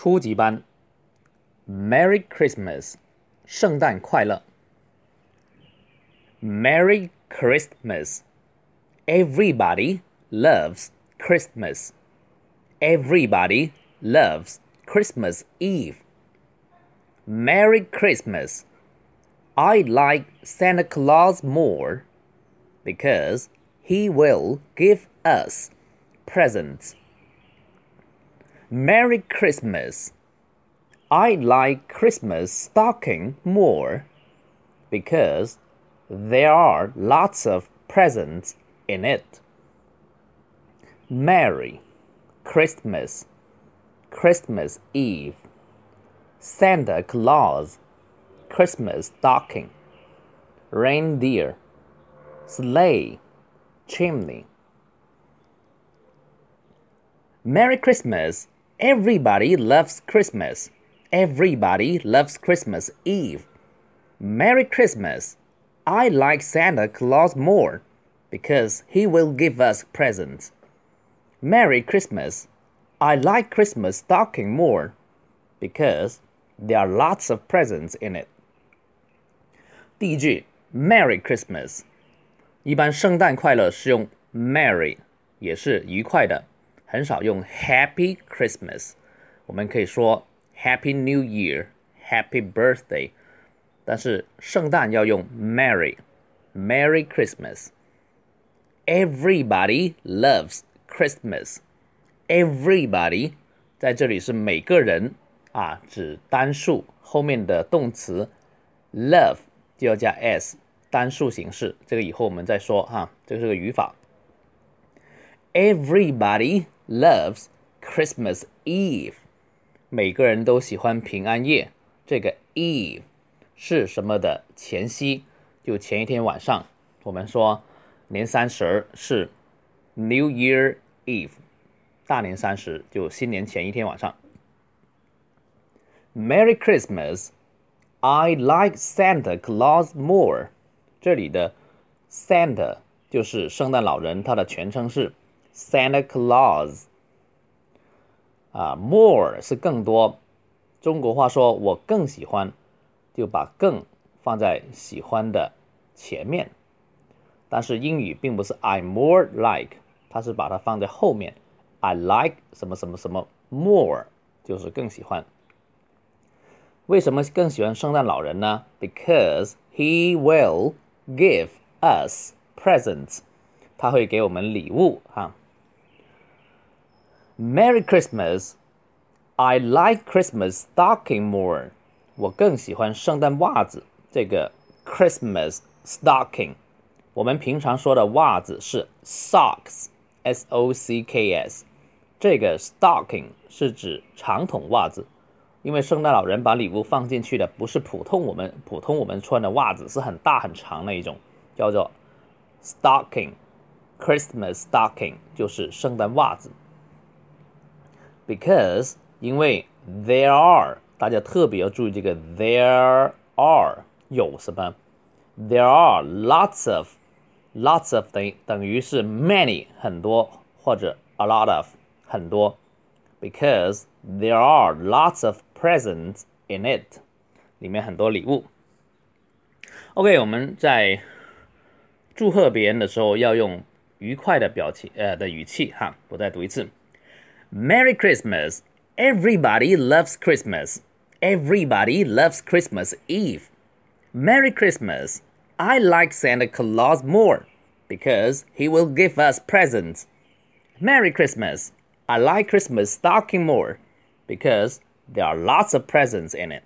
初级班，Merry Christmas，圣诞快乐。Merry Christmas. Everybody loves Christmas. Everybody loves Christmas Eve. Merry Christmas. I like Santa Claus more because he will give us presents. Merry Christmas. I like Christmas stocking more because there are lots of presents in it. Merry Christmas, Christmas Eve, Santa Claus, Christmas stocking, reindeer, sleigh, chimney. Merry Christmas! Everybody loves Christmas. Everybody loves Christmas Eve. Merry Christmas! I like Santa Claus more because he will give us presents. Merry Christmas! I like Christmas stocking more because there are lots of presents in it. 第一句 Merry Christmas，一般圣诞快乐是用 Merry，也是愉快的， 很少用 Happy Christmas。我们可以说 Happy New Year，Happy Birthday。但是圣诞要用 Merry，Merry Christmas。Everybody loves Christmas。Everybody 在这里是每个人啊，指单数，后面的动词 love 就要加 s，单数形式。这个以后我们再说哈，这是个语法。 Everybody loves Christmas Eve。每个人都喜欢平安夜。这个 Eve。是什么的前夕？就前一天晚上，我们说年三十是 New Year Eve，大年三十就新年前一天晚上。Merry Christmas! I like Santa Claus more。这里的 Santa 就是圣诞老人，他的全称是 Santa Claus。啊，more 是更多。中国话说，我更喜欢。就把更放在喜欢的前面，但是英语并不是 I more like，它是把它放在后面。I like 什么什么什么 more 就是更喜欢。为什么更喜欢圣诞老人呢？Because he will give us presents，他会给我们礼物哈。Merry Christmas! I like Christmas stocking more. 我更喜欢圣诞袜子这个 Christmas stocking。我们平常说的袜子是 socks，s o c k s，这个 stocking 是指长筒袜子，因为圣诞老人把礼物放进去的不是普通我们普通我们穿的袜子，是很大很长的一种，叫做 stocking。Christmas stocking 就是圣诞袜子 ，because 因为 there are 大家特别要注意这个 there are 有什么？There are lots of lots of 等于等于是 many 很多或者 a lot of 很多，because there are lots of presents in it 里面很多礼物。OK，我们在祝贺别人的时候要用愉快的表情呃的语气哈，我再读一次 ，Merry Christmas! Everybody loves Christmas. Everybody loves Christmas Eve. Merry Christmas! I like Santa Claus more because he will give us presents. Merry Christmas! I like Christmas stocking more because there are lots of presents in it.